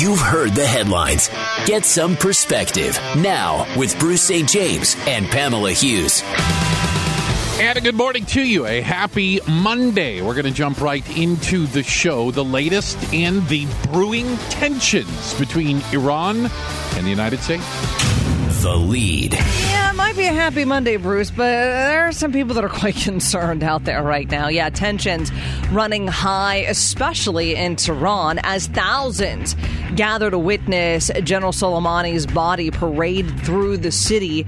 You've heard the headlines. Get some perspective now with Bruce St. James and Pamela Hughes. And a good morning to you. A happy Monday. We're going to jump right into the show. The latest in the brewing tensions between Iran and the United States. The lead. Yeah, it might be a happy Monday, Bruce, but there are some people that are quite concerned out there right now. Yeah, tensions running high, especially in Tehran, as thousands gather to witness General Soleimani's body parade through the city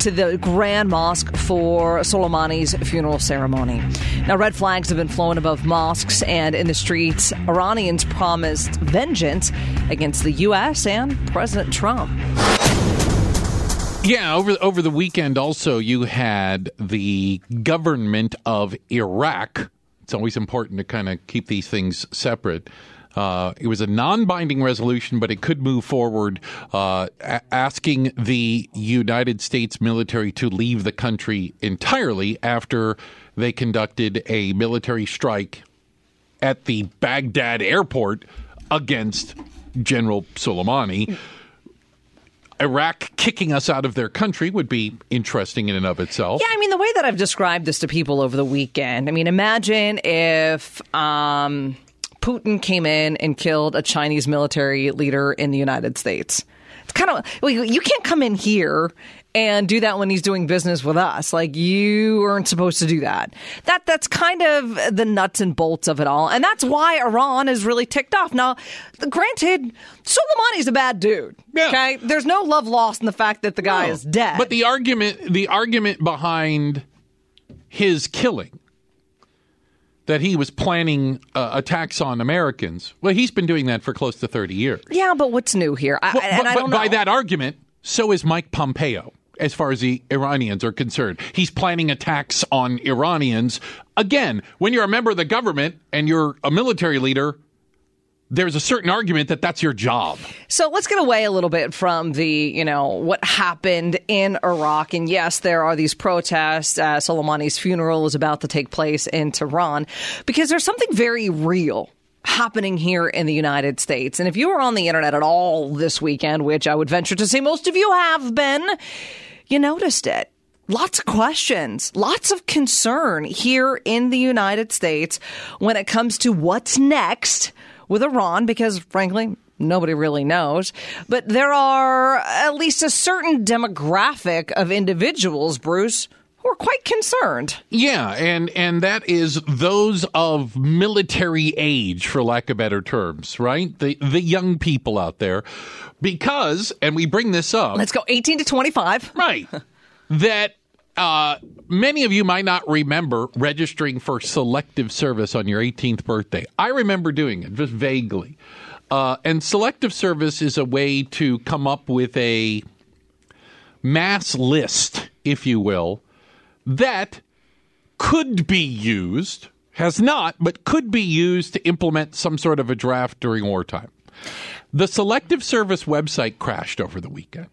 to the Grand Mosque for Soleimani's funeral ceremony. Now, red flags have been flown above mosques and in the streets. Iranians promised vengeance against the U.S. and President Trump. Yeah, over over the weekend also you had the government of Iraq. It's always important to kind of keep these things separate. Uh, it was a non-binding resolution, but it could move forward, uh, a- asking the United States military to leave the country entirely after they conducted a military strike at the Baghdad airport against General Soleimani. Iraq kicking us out of their country would be interesting in and of itself. Yeah, I mean, the way that I've described this to people over the weekend, I mean, imagine if um, Putin came in and killed a Chinese military leader in the United States. It's kind of, well, you can't come in here and do that when he's doing business with us. Like you aren't supposed to do that. That that's kind of the nuts and bolts of it all, and that's why Iran is really ticked off. Now, granted, Soleimani's a bad dude. Yeah. Okay, there's no love lost in the fact that the guy No. is dead. But the argument, the argument behind his killing, that he was planning uh, attacks on Americans. Well, he's been doing that for close to thirty years. yeah, but what's new here? I, Well, and but, I but by that argument, so is Mike Pompeo. As far as the Iranians are concerned, he's planning attacks on Iranians. Again, when you're a member of the government and you're a military leader, there's a certain argument that that's your job. So let's get away a little bit from the, you know, what happened in Iraq. And yes, there are these protests. Uh, Soleimani's funeral is about to take place in Tehran because there's something very real happening here in the United States. And if you were on the internet at all this weekend, which I would venture to say most of you have been, you noticed it. Lots of questions, lots of concern here in the United States when it comes to what's next with Iran, because frankly, nobody really knows. But there are at least a certain demographic of individuals, Bruce, who are quite concerned. Yeah, and and that is those of military age, for lack of better terms, right? The the young people out there, because and we bring this up, Let's go 18 to 25. right? that uh, many of you might not remember registering for selective service on your 18th birthday. I remember doing it just vaguely. Uh, and selective service is a way to come up with a mass list, if you will, that could be used, has not, but could be used to implement some sort of a draft during wartime. The Selective Service website crashed over the weekend.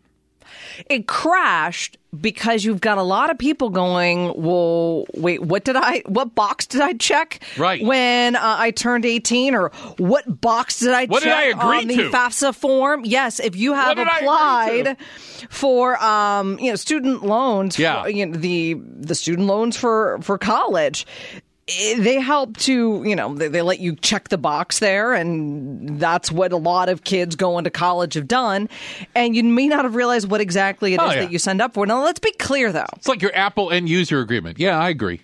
It crashed because you've got a lot of people going, well, wait, what did I, what box did I check? Right. When uh, I turned 18 or what box did I What did check I agree on the to? FAFSA form? Yes, if you have did I applied for, um, you know, student loans, Yeah. for, you know, the, the student loans for, for college, Eh, they help to, you know, they, they let you check the box there, and that's what a lot of kids going to college have done. And you may not have realized what exactly it oh, is Oh, yeah. that you signed up for. Now, let's be clear, though. It's like your Apple end user agreement. Yeah, I agree.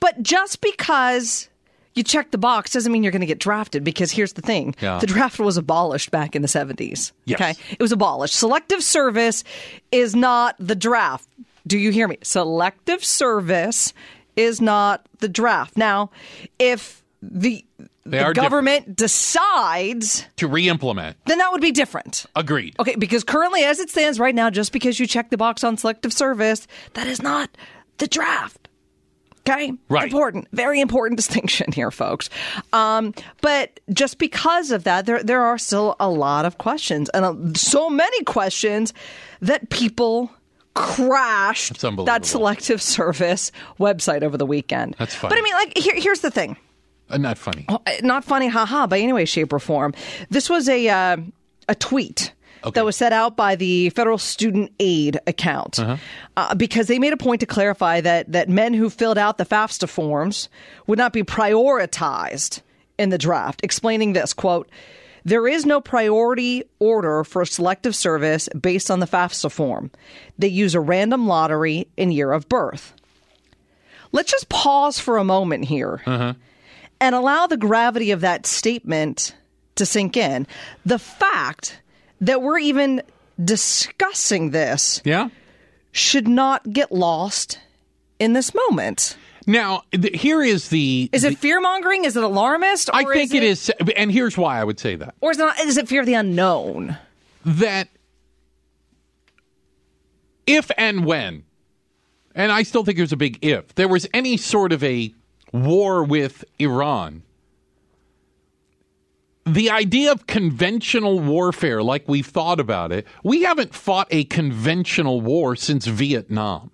But just because you check the box doesn't mean you're going to get drafted because here's the thing Yeah. the draft was abolished back in the 70s. Yes. Okay. It was abolished. Selective service is not the draft. Do you hear me? Selective service is not the draft. Now, if the, the different. government decides, To re-implement. then that would be different. Agreed. Okay, because currently, as it stands right now, just because you check the box on selective service, that is not the draft. Okay, Right. Important, very important distinction here, folks. Um, but just because of that, there there are still a lot of questions, and so many questions that people crashed that selective service website over the weekend. That's funny. But I mean, like, here, here's the thing Uh, not funny. not funny, haha, by any way, shape, or form. This was a uh, a tweet that was set out by the Federal Student Aid account uh, because they made a point to clarify that that men who filled out the FAFSA forms would not be prioritized in the draft, explaining this quote. There is no priority order for selective service based on the FAFSA form. They use a random lottery in year of birth. Let's just pause for a moment here uh-huh. and allow the gravity of that statement to sink in. The fact that we're even discussing this Yeah. should not get lost in this moment. Now, here is the. Is it fear mongering? Is it alarmist? I think is it is, and here's why I would say that. Or is it, not, is it fear of the unknown? that if and when, and I still think there's a big if, there was any sort of a war with Iran, the idea of conventional warfare, like we've thought about it, we haven't fought a conventional war since Vietnam.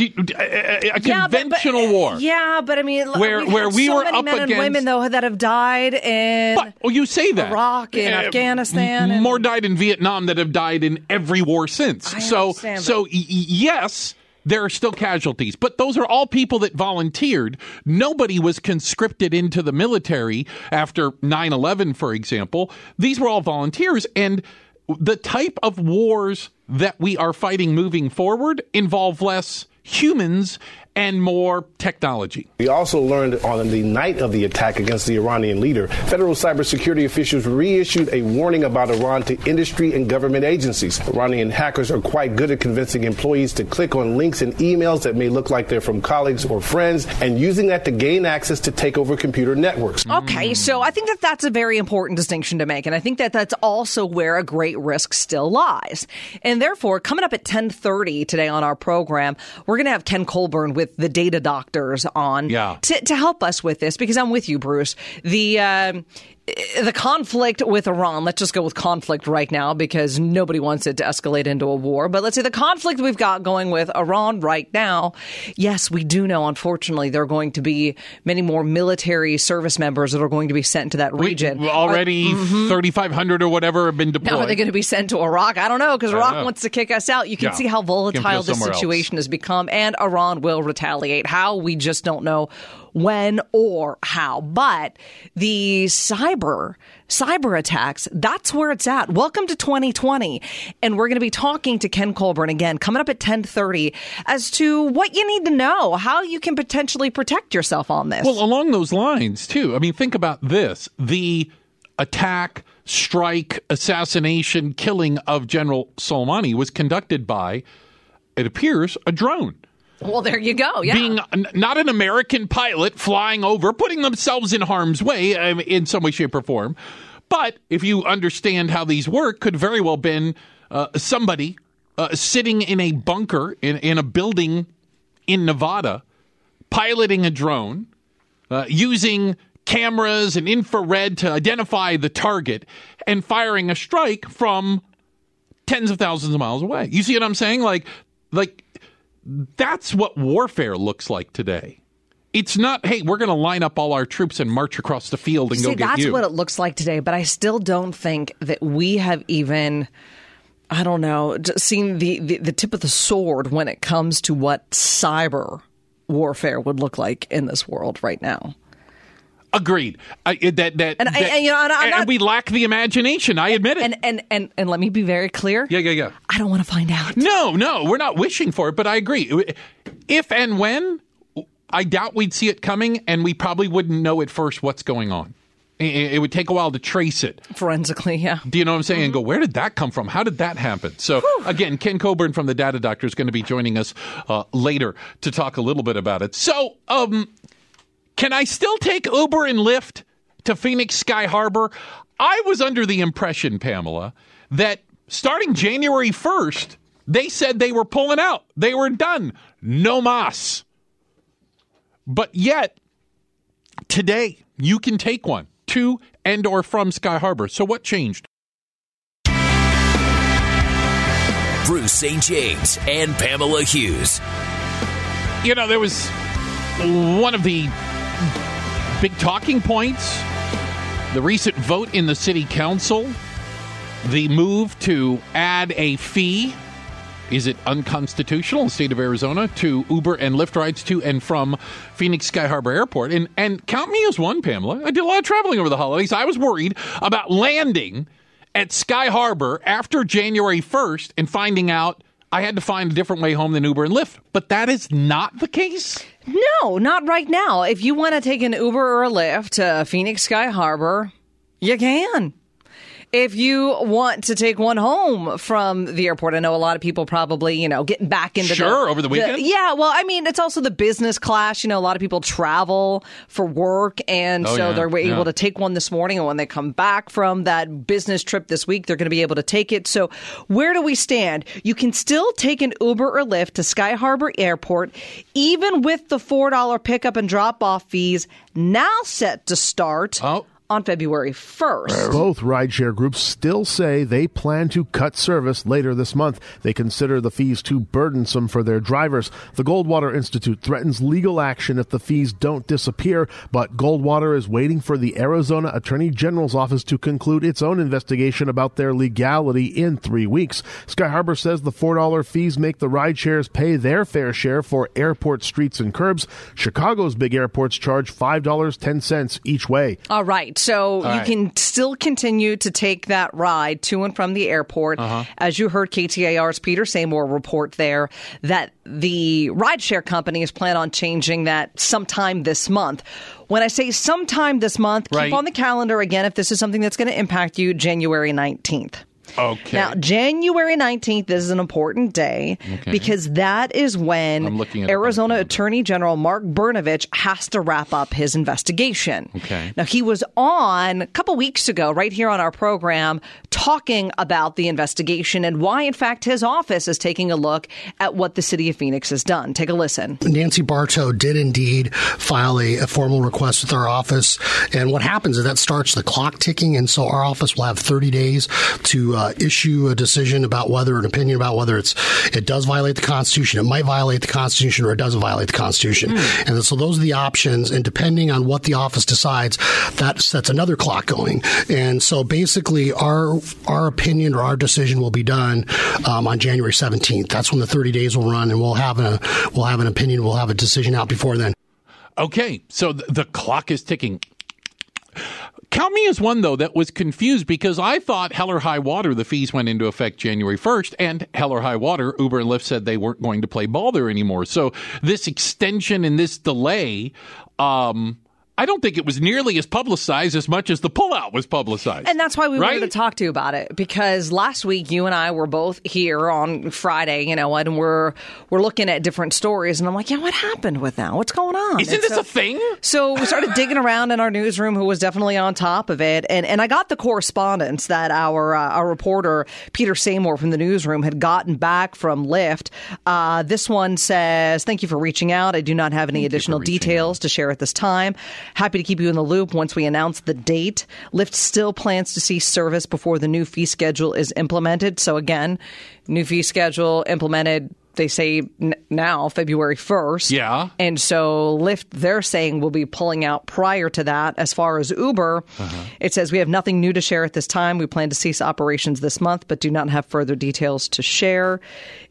A, a Yeah, but- but- conventional war. Yeah, but I mean, Where- where we so were many up men and against- women though that have died in. But, well, you say that Iraq and Uh, Afghanistan and- more died in Vietnam that have died in every war since. I so, so y- yes, there are still casualties, but those are all people that volunteered. Nobody was conscripted into the military after 9/11, for example. These were all volunteers, and the type of wars that we are fighting moving forward involve less humans and more technology. We also learned on the night of the attack against the Iranian leader, federal cybersecurity officials reissued a warning about Iran to industry and government agencies. Iranian hackers are quite good at convincing employees to click on links and emails that may look like they're from colleagues or friends and using that to gain access to take over computer networks. Okay, mm. so I think that that's a very important distinction to make, and I think that that's also where a great risk still lies. And therefore, coming up at ten thirty today on our program, we're going to have Ken Colburn with the data doctors on Yeah. to, to help us with this because I'm with you, Bruce. The um, the conflict with Iran. Let's just go with conflict right now because nobody wants it to escalate into a war. But let's say the conflict we've got going with Iran right now. Yes, we do know. Unfortunately, there are going to be many more military service members that are going to be sent to that region. We- already mm-hmm. 3,500 or whatever have been deployed. Now are they going to be sent to Iraq? I don't know because Iraq know. wants to kick us out. You can Yeah. see how volatile this somewhere else. situation has become, and Iran will retaliate. How we just don't know when or how. But the cyber cyber attacks, that's where it's at. Welcome to 2020, and we're going to be talking to Ken Colburn again coming up at 10:30 as to what you need to know, how you can potentially protect yourself on this. Well, along those lines, too. I mean, think about this the attack, strike, assassination, killing of General Soleimani was conducted by, it appears, a drone. Well, there you go. Yeah. Being not an American pilot flying over, putting themselves in harm's way um, in some way, shape, or form. But if you understand how these work, could very well been uh, somebody uh, sitting in a bunker in, in a building in Nevada, piloting a drone, uh, using cameras and infrared to identify the target, and firing a strike from tens of thousands of miles away. You see what I'm saying? Like, like that's what warfare looks like today. It's not, hey, we're going to line up all our troops and march across the field and See, go get that's you. That's what it looks like today, but I still don't think that we have even, I don't know, seen the, the, the tip of the sword when it comes to what cyber warfare would look like in this world right now. Agreed. I, that that, And I- that- and, you know, and I'm and we lack the imagination. I admit it. And, and, and, and let me be very clear. yeah, yeah, yeah. I don't want to find out. No, no, we're not wishing for it, but I agree. If and when, I doubt we'd see it coming, and we probably wouldn't know at first what's going on. It, it would take a while to trace it. Forensically, yeah. Do you know what I'm saying? And go, where did that come from? How did that happen? So, again, Ken Colburn from the Data Doctor is going to be joining us uh, later to talk a little bit about it. So, um, can I still take Uber and Lyft to Phoenix Sky Harbor? I was under the impression, Pamela, that starting January 1st, they said they were pulling out. They were done. No mas. But yet, today, you can take one to and or from Sky Harbor. So what changed? Bruce St. James and Pamela Hughes. You know, there was one of the big talking points the recent vote in the city council the move to add a fee is it unconstitutional in the state of Arizona to Uber and Lyft rides to and from Phoenix Sky Harbor Airport? And and count me as one, Pamela. I did a lot of traveling over the holidays. I was worried about landing at Sky Harbor after January 1st and finding out I had to find a different way home than Uber and Lyft. But that is not the case. No, not right now. If you want to take an Uber or a Lyft to Phoenix Sky Harbor, you can if you want to take one home from the airport. I know a lot of people probably, you know, getting back into sure the, over the weekend. The, yeah, well, I mean, it's also the business class. You know, a lot of people travel for work, and oh, so yeah, they're able yeah. to take one this morning. And when they come back from that business trip this week, they're going to be able to take it. So, where do we stand? You can still take an Uber or Lyft to Sky Harbor Airport, even with the four dollar pickup and drop off fees now set to start. Oh on February 1st. Both rideshare groups still say they plan to cut service later this month. They consider the fees too burdensome for their drivers. The Goldwater Institute threatens legal action if the fees don't disappear, but Goldwater is waiting for the Arizona Attorney General's office to conclude its own investigation about their legality in three weeks. Sky Harbor says the $4 fees make the rideshares pay their fair share for airport streets and curbs. Chicago's big airports charge $5.10 each way. All right. So All you right. can still continue to take that ride to and from the airport. Uh-huh. As you heard KTAR's Peter Samore report there, that the rideshare companies plan on changing that sometime this month. When I say sometime this month, Right. keep on the calendar again if this is something that's going to impact you January 19th. Okay. Now, January 19th is an important day Okay. because that is when I'm looking at it Arizona. Attorney General Mark Brnovich has to wrap up his investigation. Okay. Now, he was on a couple weeks ago, right here on our program, talking about the investigation and why, in fact, his office is taking a look at what the city of Phoenix has done. Take a listen. Nancy Barto did indeed file a, a formal request with our office. And what happens is that starts the clock ticking. And so our office will have 30 days to uh, uh, issue a decision about whether, an opinion about whether it's it does violate the Constitution. It might violate the Constitution or it doesn't violate the Constitution. And so those are the options. And depending on what the office decides, that sets another clock going. And so basically, our our opinion or our decision will be done um, on January 17th. That's when the 30 days will run, and we'll have a we'll have an opinion. We'll have a decision out before then. Okay, so th- the clock is ticking. Count me as one, though, that was confused because I thought hell or high water, the fees went into effect January 1st, and hell or high water, Uber and Lyft said they weren't going to play ball there anymore. So this extension and this delay, um, I don't think it was nearly as publicized as much as the pullout was publicized. And that's why we right? wanted to talk to you about it because last week you and I were both here on Friday, you know, and we're we're looking at different stories, and I'm like, yeah, what happened with that? What's going on? Isn't And this so- a thing? So we started digging around in our newsroom, who was definitely on top of it, and and I got the correspondence that our uh, our reporter Peter Samore from the newsroom had gotten back from Lyft. Uh, this one says, "Thank you for reaching out. I do not have any additional reaching details to share at this time. Happy to keep you in the loop once we announce the date. Lyft still plans to cease service before the new fee schedule is implemented. So again, new fee schedule implemented." They say n- now, February 1st. Yeah. And so Lyft, they're saying, will be pulling out prior to that. As far as Uber, uh-huh. it says we have nothing new to share at this time. We plan to cease operations this month, but do not have further details to share.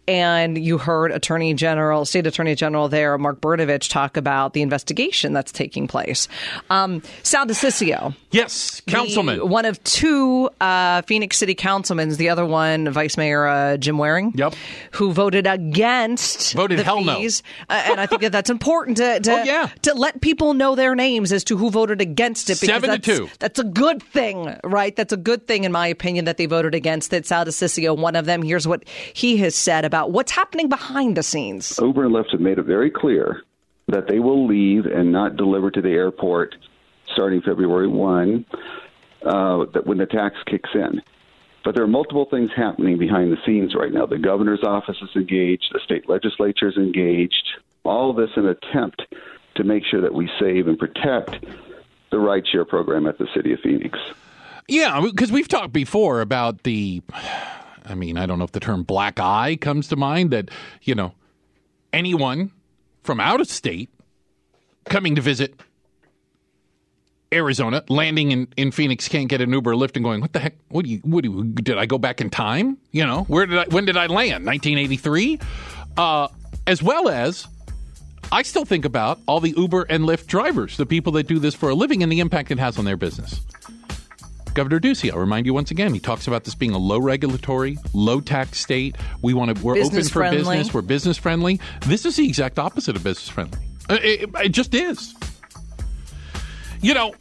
And you heard Attorney General, State Attorney General there, Mark Brnovich, talk about the investigation that's taking place. Um, Sal DiCiccio, Yes, the- councilman. one of two uh, Phoenix City councilmen, the other one, Vice Mayor uh, Jim Waring, Yep. who voted against Voted the hell no. Uh, and I think that that's important to to, Oh, yeah. to let people know their names as to who voted against it. Because Seven to that's, two. That's a good thing, right? That's a good thing, in my opinion, that they voted against it. Sal DiCiccio, one of them. Here's what he has said about what's happening behind the scenes. Uber and Lyft have made it very clear that they will leave and not deliver to the airport starting February 1, uh, that when the tax kicks in. But there are multiple things happening behind the scenes right now. The governor's office is engaged, the state legislature is engaged, all of this in an attempt to make sure that we save and protect the rideshare program at the city of Phoenix. Yeah, because we've talked before about the. I mean, I don't know if the term black eye comes to mind that, you know, anyone from out of state coming to visit Arizona, landing in, in Phoenix, can't get an Uber Lyft, and going, "What the heck? What do you? What do you? Did I go back in time? You know, where did I? When did I land? 1983." Uh, as well as, I still think about all the Uber and Lyft drivers, the people that do this for a living, and the impact it has on their business. Governor Ducey, I'll remind you once again, he talks about this being a low regulatory, low tax state. We want to, we're Business open for friendly. business. We're business friendly. This is the exact opposite of business friendly. Uh, It, it just is. You know,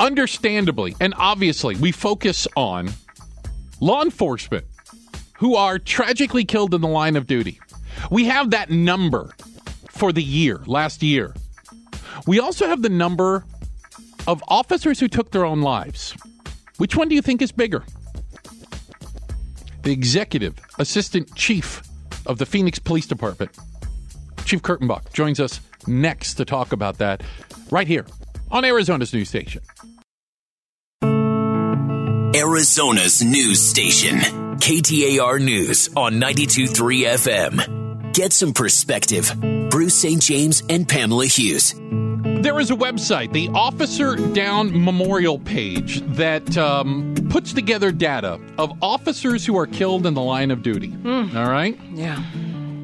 understandably and obviously, we focus on law enforcement who are tragically killed in the line of duty. We have that number for the year, last year. We also have the number of officers who took their own lives. Which one do you think is bigger? The executive assistant chief of the Phoenix Police Department, Chief Kurtenbach, joins us next to talk about that right here on Arizona's news station. Arizona's news station. KTAR News on 92.3 FM. Get some perspective. Bruce St. James and Pamela Hughes. There is a website, the Officer Down Memorial page, that um, puts together data of officers who are killed in the line of duty. All right? Yeah.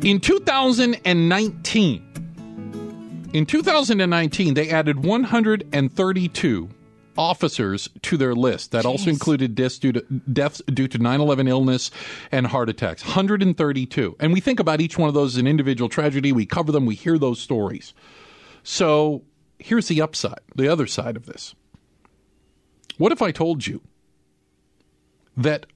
In 2019, in 2019, they added 132 officers to their list. That also included deaths due to deaths due to 9/11 illness and heart attacks. 132. And we think about each one of those as an individual tragedy. We cover them, we hear those stories. So, here's the upside, the other side of this. What if I told you that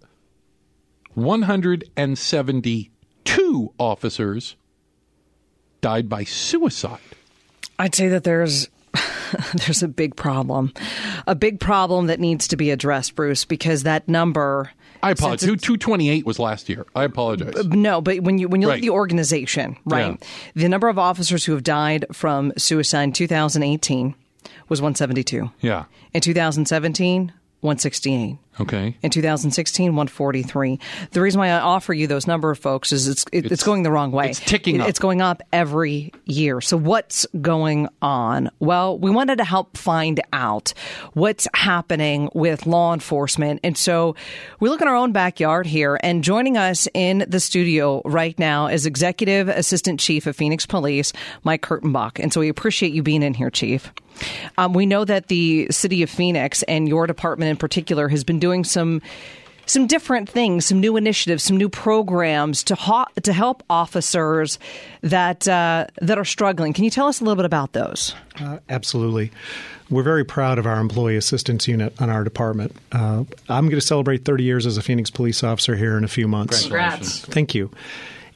172 officers died by suicide? I'd say that there's there's a big problem, a big problem that needs to be addressed, Bruce, because that number. I apologize. Two two twenty eight was last year. I apologize. Uh, no, but when you when you look Right. at the organization, right, Yeah. the number of officers who have died from suicide in 2018 was 172. Yeah. In 2017, 168. Okay. In 2016, 143. The reason why I offer you those number, of folks, is it's it, it's, going the wrong way. it's ticking It- up. It's going up every year. So what's going on? Well, we wanted to help find out what's happening with law enforcement, and so we look in our own backyard here. And joining us in the studio right now is Executive Assistant Chief of Phoenix Police, Mike Kurtenbach. And so we appreciate you being in here, Chief. Um, we know that the city of Phoenix and your department in particular has been doing some some different things, some new initiatives, some new programs to ho- to help officers that uh, that are struggling. Can you tell us a little bit about those? Uh, absolutely. We're very proud of our employee assistance unit on our department. Uh, I'm going to celebrate 30 years as a Phoenix police officer here in a few months. Congrats. Thank you.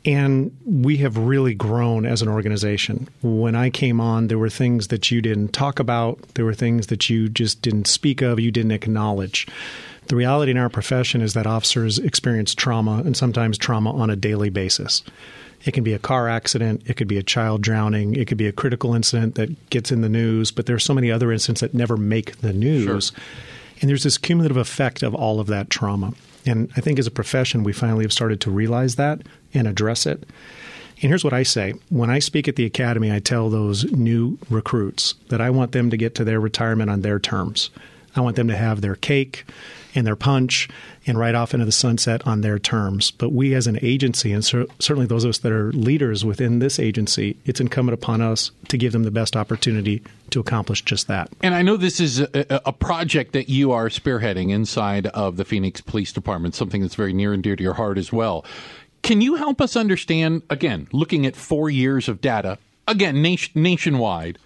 And we have really grown as an organization. When I came on, there were things that you didn't talk about, there were things that you just didn't speak of, you didn't acknowledge. The reality in our profession is that officers experience trauma and sometimes trauma on a daily basis. It can be a car accident, it could be a child drowning, it could be a critical incident that gets in the news, but there's so many other incidents that never make the news. And there's this cumulative effect of all of that trauma. And I think as a profession, we finally have started to realize that and address it. And here's what I say when I speak at the academy, I tell those new recruits that I want them to get to their retirement on their terms. I want them to have their cake and their punch and ride off into the sunset on their terms. But we, as an agency, and cer- certainly those of us that are leaders within this agency, it's incumbent upon us to give them the best opportunity to accomplish just that. And I know this is a, a project that you are spearheading inside of the Phoenix Police Department, something that's very near and dear to your heart as well. Can you help us understand, again, looking at four years of data, again, nation, nationwide,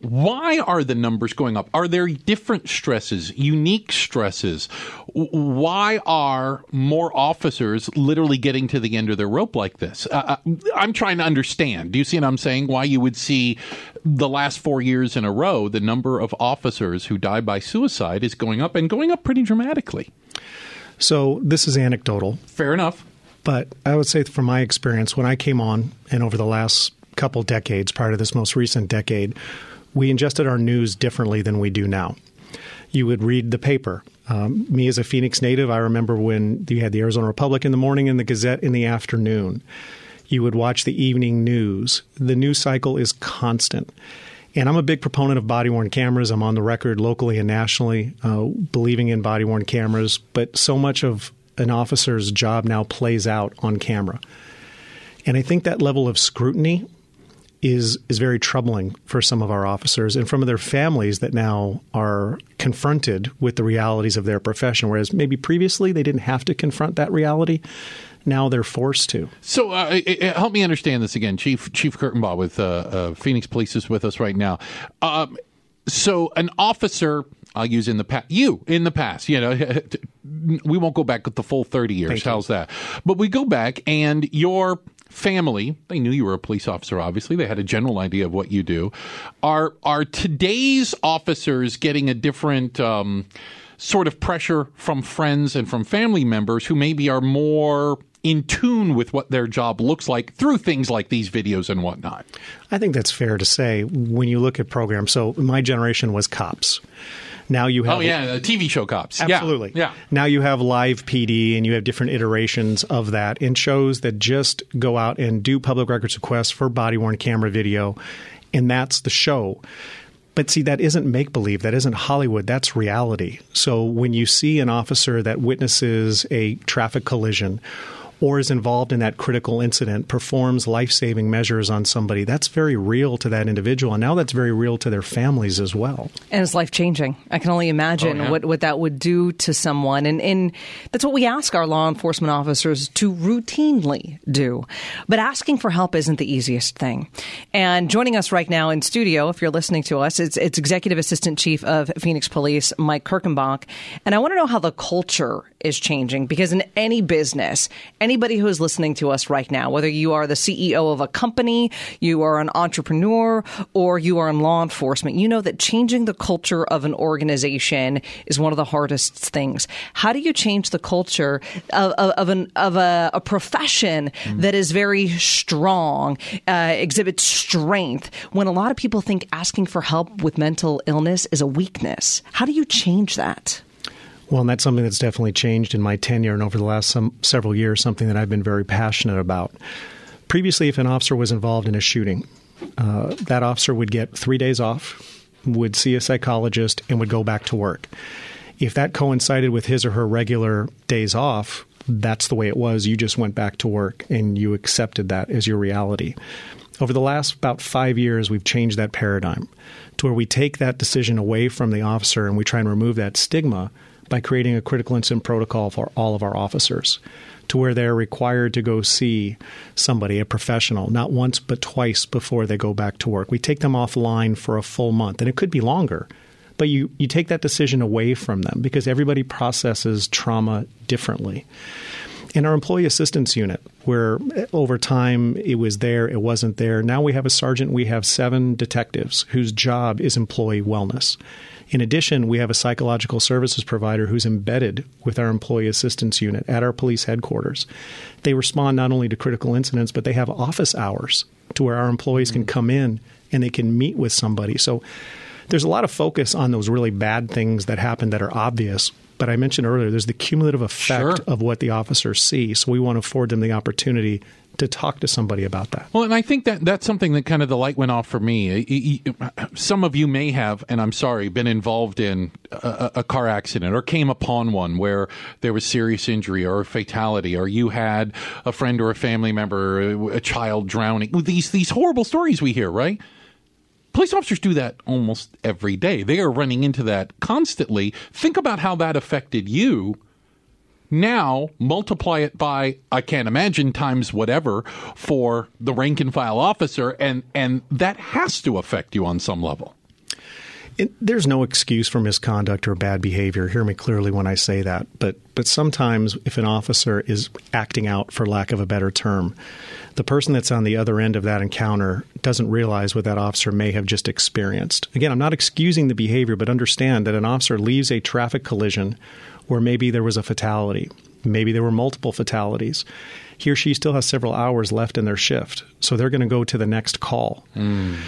why are the numbers going up? Are there different stresses, unique stresses? Why are more officers literally getting to the end of their rope like this? Uh, uh, I'm trying to understand. Do you see what I'm saying? Why you would see the last four years in a row, the number of officers who die by suicide is going up and going up pretty dramatically. So this is anecdotal. Fair enough. But I would say from my experience, when I came on and over the last couple decades prior to this most recent decade, we ingested our news differently than we do now. You would read the paper. Um, me as a Phoenix native, I remember when you had the Arizona Republic in the morning and the Gazette in the afternoon. You would watch the evening news. The news cycle is constant. And I'm a big proponent of body worn cameras. I'm on the record locally and nationally uh, believing in body worn cameras, but so much of an officer's job now plays out on camera. And I think that level of scrutiny is is very troubling for some of our officers and from their families that now are confronted with the realities of their profession whereas maybe previously they didn't have to confront that reality now they're forced to. So uh, help me understand this again, Chief Chief Kurtenbach with uh, uh, Phoenix Police is with us right now. Um, so an officer I'll use in the past. You in the past, you know, we won't go back the full thirty years. How's that? But we go back, and your family, they knew you were a police officer. Obviously, they had a general idea of what you do. Are are today's officers getting a different? Um, sort of pressure from friends and from family members who maybe are more in tune with what their job looks like through things like these videos and whatnot. I think that's fair to say when you look at programs. So my generation was cops. Now you oh, have oh yeah, the TV show cops. Absolutely, yeah. yeah. Now you have live PD, and you have different iterations of that in shows that just go out and do public records requests for body worn camera video, and that's the show. But see, that isn't make believe. That isn't Hollywood. That's reality. So when you see an officer that witnesses a traffic collision or is involved in that critical incident performs life saving measures on somebody, that's very real to that individual. And now that's very real to their families as well. And it's life changing. I can only imagine oh, yeah. what, what that would do to someone. And, and that's what we ask our law enforcement officers to routinely do. But asking for help isn't the easiest thing. And joining us right now in studio, if you're listening to us, it's, it's Executive Assistant Chief of Phoenix Police, Mike Kurtenbach. And I want to know how the culture is changing because in any business, anybody who is listening to us right now, whether you are the CEO of a company, you are an entrepreneur, or you are in law enforcement, you know that changing the culture of an organization is one of the hardest things. How do you change the culture of, of, of, an, of a, a profession mm. that is very strong, uh, exhibits strength, when a lot of people think asking for help with mental illness is a weakness? How do you change that? Well, and that's something that's definitely changed in my tenure and over the last some, several years, something that I've been very passionate about. Previously, if an officer was involved in a shooting, uh, that officer would get three days off, would see a psychologist, and would go back to work. If that coincided with his or her regular days off, that's the way it was. You just went back to work and you accepted that as your reality. Over the last about five years, we've changed that paradigm to where we take that decision away from the officer and we try and remove that stigma by creating a critical incident protocol for all of our officers to where they're required to go see somebody, a professional, not once but twice before they go back to work. We take them offline for a full month, and it could be longer. But you, you take that decision away from them because everybody processes trauma differently. In our employee assistance unit, where eh, over time it was there, it wasn't there, now we have a sergeant, we have seven detectives whose job is employee wellness. In addition, we have a psychological services provider who's embedded with our employee assistance unit at our police headquarters. They respond not only to critical incidents, but they have office hours to where our employees can mm. come in and they can meet with somebody. So there's a lot of focus on those really bad things that happen that are obvious. But I mentioned earlier, there's the cumulative effect sure. of what the officers see. So we want to afford them the opportunity to talk to somebody about that. Well, and I think that that's something that kind of the light went off for me. Some of you may have, and I'm sorry, been involved in a, a, car accident or came upon one where there was serious injury or a fatality, or you had a friend or a family member, a child drowning. These these horrible stories we hear, right? Police officers do that almost every day. They are running into that constantly. Think about how that affected you now multiply it by I can't imagine times whatever for the rank and file officer, and and that has to affect you on some level. It, there's no excuse for misconduct or bad behavior. Hear me clearly when I say that. But but sometimes if an officer is acting out, for lack of a better term, the person that's on the other end of that encounter doesn't realize what that officer may have just experienced. Again, I'm not excusing the behavior, but understand that an officer leaves a traffic collision where maybe there was a fatality, maybe there were multiple fatalities. He or she still has several hours left in their shift, so they're going to go to the next call. Mm.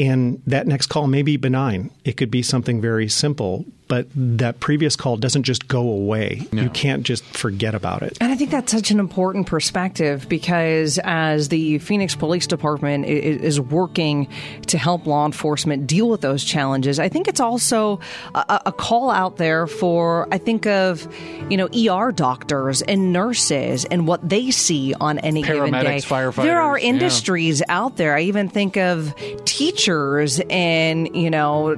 And that next call may be benign. It could be something very simple, but that previous call doesn't just go away. No. You can't just forget about it. And I think that's such an important perspective because as the Phoenix Police Department is working to help law enforcement deal with those challenges, I think it's also a, a call out there for, I think of, you know, ER doctors and nurses and what they see on any given day. Firefighters, there are industries yeah. out there. I even think of teachers and, you know,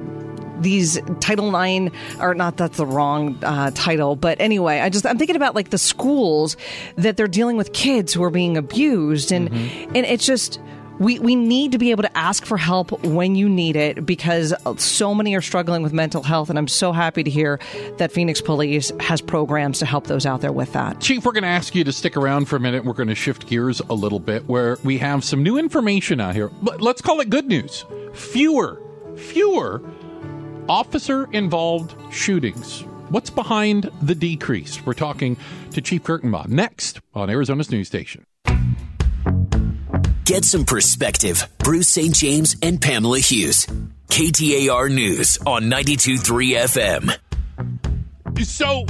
these Title IX, or not that's the wrong uh, title, but anyway, I just I'm thinking about like the schools that they're dealing with kids who are being abused, and mm-hmm. and it's just. We, we need to be able to ask for help when you need it because so many are struggling with mental health. And I'm so happy to hear that Phoenix Police has programs to help those out there with that. Chief, we're going to ask you to stick around for a minute. We're going to shift gears a little bit where we have some new information out here. But let's call it good news. Fewer, fewer officer involved shootings. What's behind the decrease? We're talking to Chief Kurtenbach next on Arizona's news station. Get some perspective. Bruce St. James and Pamela Hughes. KTAR News on 92.3 FM. So,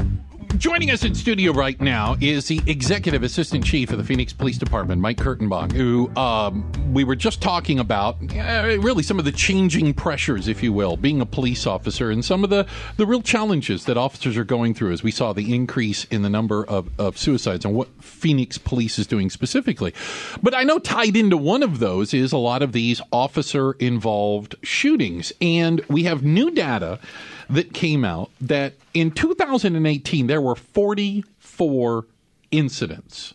Joining us in studio right now is the executive assistant chief of the Phoenix Police Department, Mike Kurtenbach, who um, we were just talking about uh, really some of the changing pressures, if you will, being a police officer and some of the, the real challenges that officers are going through as we saw the increase in the number of, of suicides and what Phoenix Police is doing specifically. But I know tied into one of those is a lot of these officer involved shootings. And we have new data that came out that in 2018 there were 44 incidents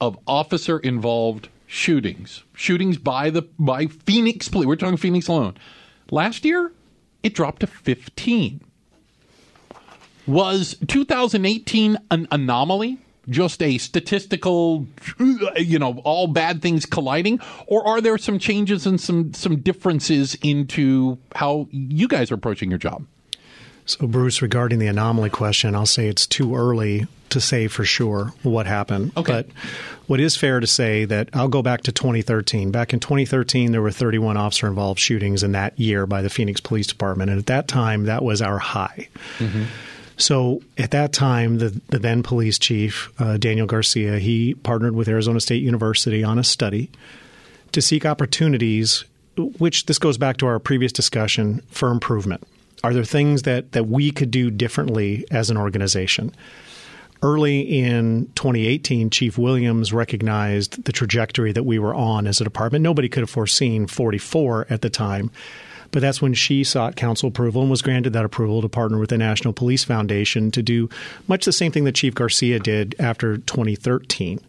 of officer involved shootings, shootings by the by Phoenix police. We're talking Phoenix alone. Last year, it dropped to 15. Was 2018 an anomaly? Just a statistical, you know, all bad things colliding, or are there some changes and some some differences into how you guys are approaching your job? So, Bruce, regarding the anomaly question, I'll say it's too early to say for sure what happened. Okay. But what is fair to say that I'll go back to 2013. Back in 2013, there were 31 officer involved shootings in that year by the Phoenix Police Department. And at that time, that was our high. Mm-hmm. So at that time, the, the then police chief, uh, Daniel Garcia, he partnered with Arizona State University on a study to seek opportunities, which this goes back to our previous discussion, for improvement. Are there things that, that we could do differently as an organization? Early in 2018, Chief Williams recognized the trajectory that we were on as a department. Nobody could have foreseen 44 at the time. But that's when she sought council approval and was granted that approval to partner with the National Police Foundation to do much the same thing that Chief Garcia did after 2013.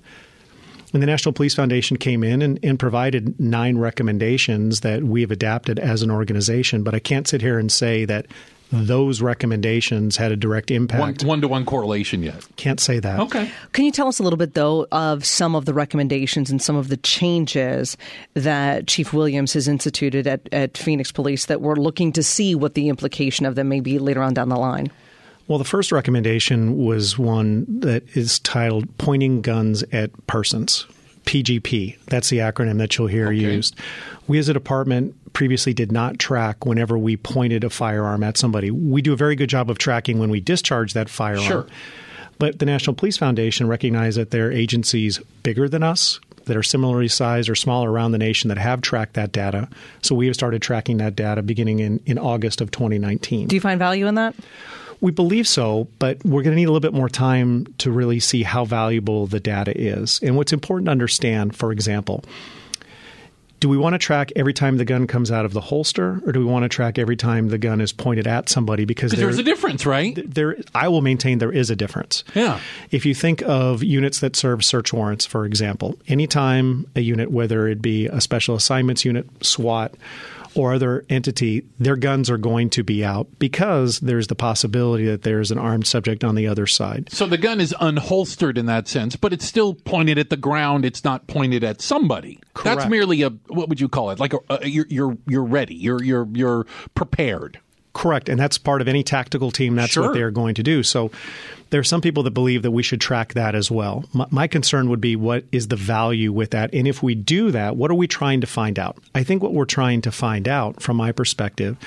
And the National Police Foundation came in and, and provided nine recommendations that we have adapted as an organization. But I can't sit here and say that those recommendations had a direct impact. One to one correlation yet? Can't say that. Okay. Can you tell us a little bit, though, of some of the recommendations and some of the changes that Chief Williams has instituted at, at Phoenix Police that we're looking to see what the implication of them may be later on down the line? Well, the first recommendation was one that is titled Pointing Guns at Persons. PGP. That's the acronym that you'll hear okay. used. We as a department previously did not track whenever we pointed a firearm at somebody. We do a very good job of tracking when we discharge that firearm. Sure. But the National Police Foundation recognized that there are agencies bigger than us that are similarly sized or smaller around the nation that have tracked that data. So we have started tracking that data beginning in, in August of 2019. Do you find value in that? We believe so, but we're going to need a little bit more time to really see how valuable the data is. And what's important to understand, for example, do we want to track every time the gun comes out of the holster, or do we want to track every time the gun is pointed at somebody? Because there's a difference, right? There, I will maintain there is a difference. Yeah. If you think of units that serve search warrants, for example, anytime a unit, whether it be a special assignments unit, SWAT, or other entity, their guns are going to be out because there's the possibility that there's an armed subject on the other side. So the gun is unholstered in that sense, but it's still pointed at the ground. It's not pointed at somebody. Correct. That's merely a what would you call it? Like a, a, you're you're you're ready. You're you're you're prepared. Correct, and that's part of any tactical team. That's sure. what they're going to do. So there are some people that believe that we should track that as well. My, my, concern would be what is the value with that? And if we do that, what are we trying to find out? I think what we're trying to find out, from my perspective,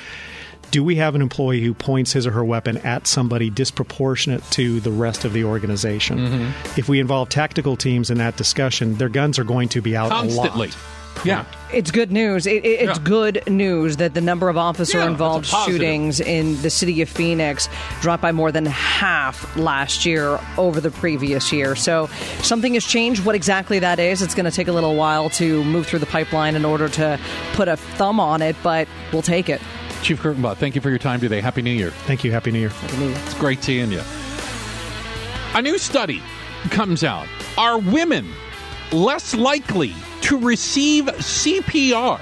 do we have an employee who points his or her weapon at somebody disproportionate to the rest of the organization? Mm-hmm. If we involve tactical teams in that discussion, their guns are going to be out Constantly. a lot. Yeah. It's good news. It, it, it's Yeah. good news that the number of officer Yeah, involved that's a positive. shootings in the city of Phoenix dropped by more than half last year over the previous year. So something has changed. What exactly that is, it's going to take a little while to move through the pipeline in order to put a thumb on it, but we'll take it. Chief Kurtenbach, thank you for your time today. Happy New Year. Thank you. Happy New Year. It's great seeing you. A new study comes out. Are women less likely to receive CPR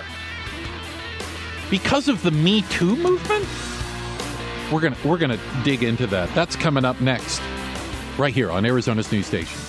because of the Me Too movement? We're gonna we're gonna dig into that. That's coming up next, right here on Arizona's news station.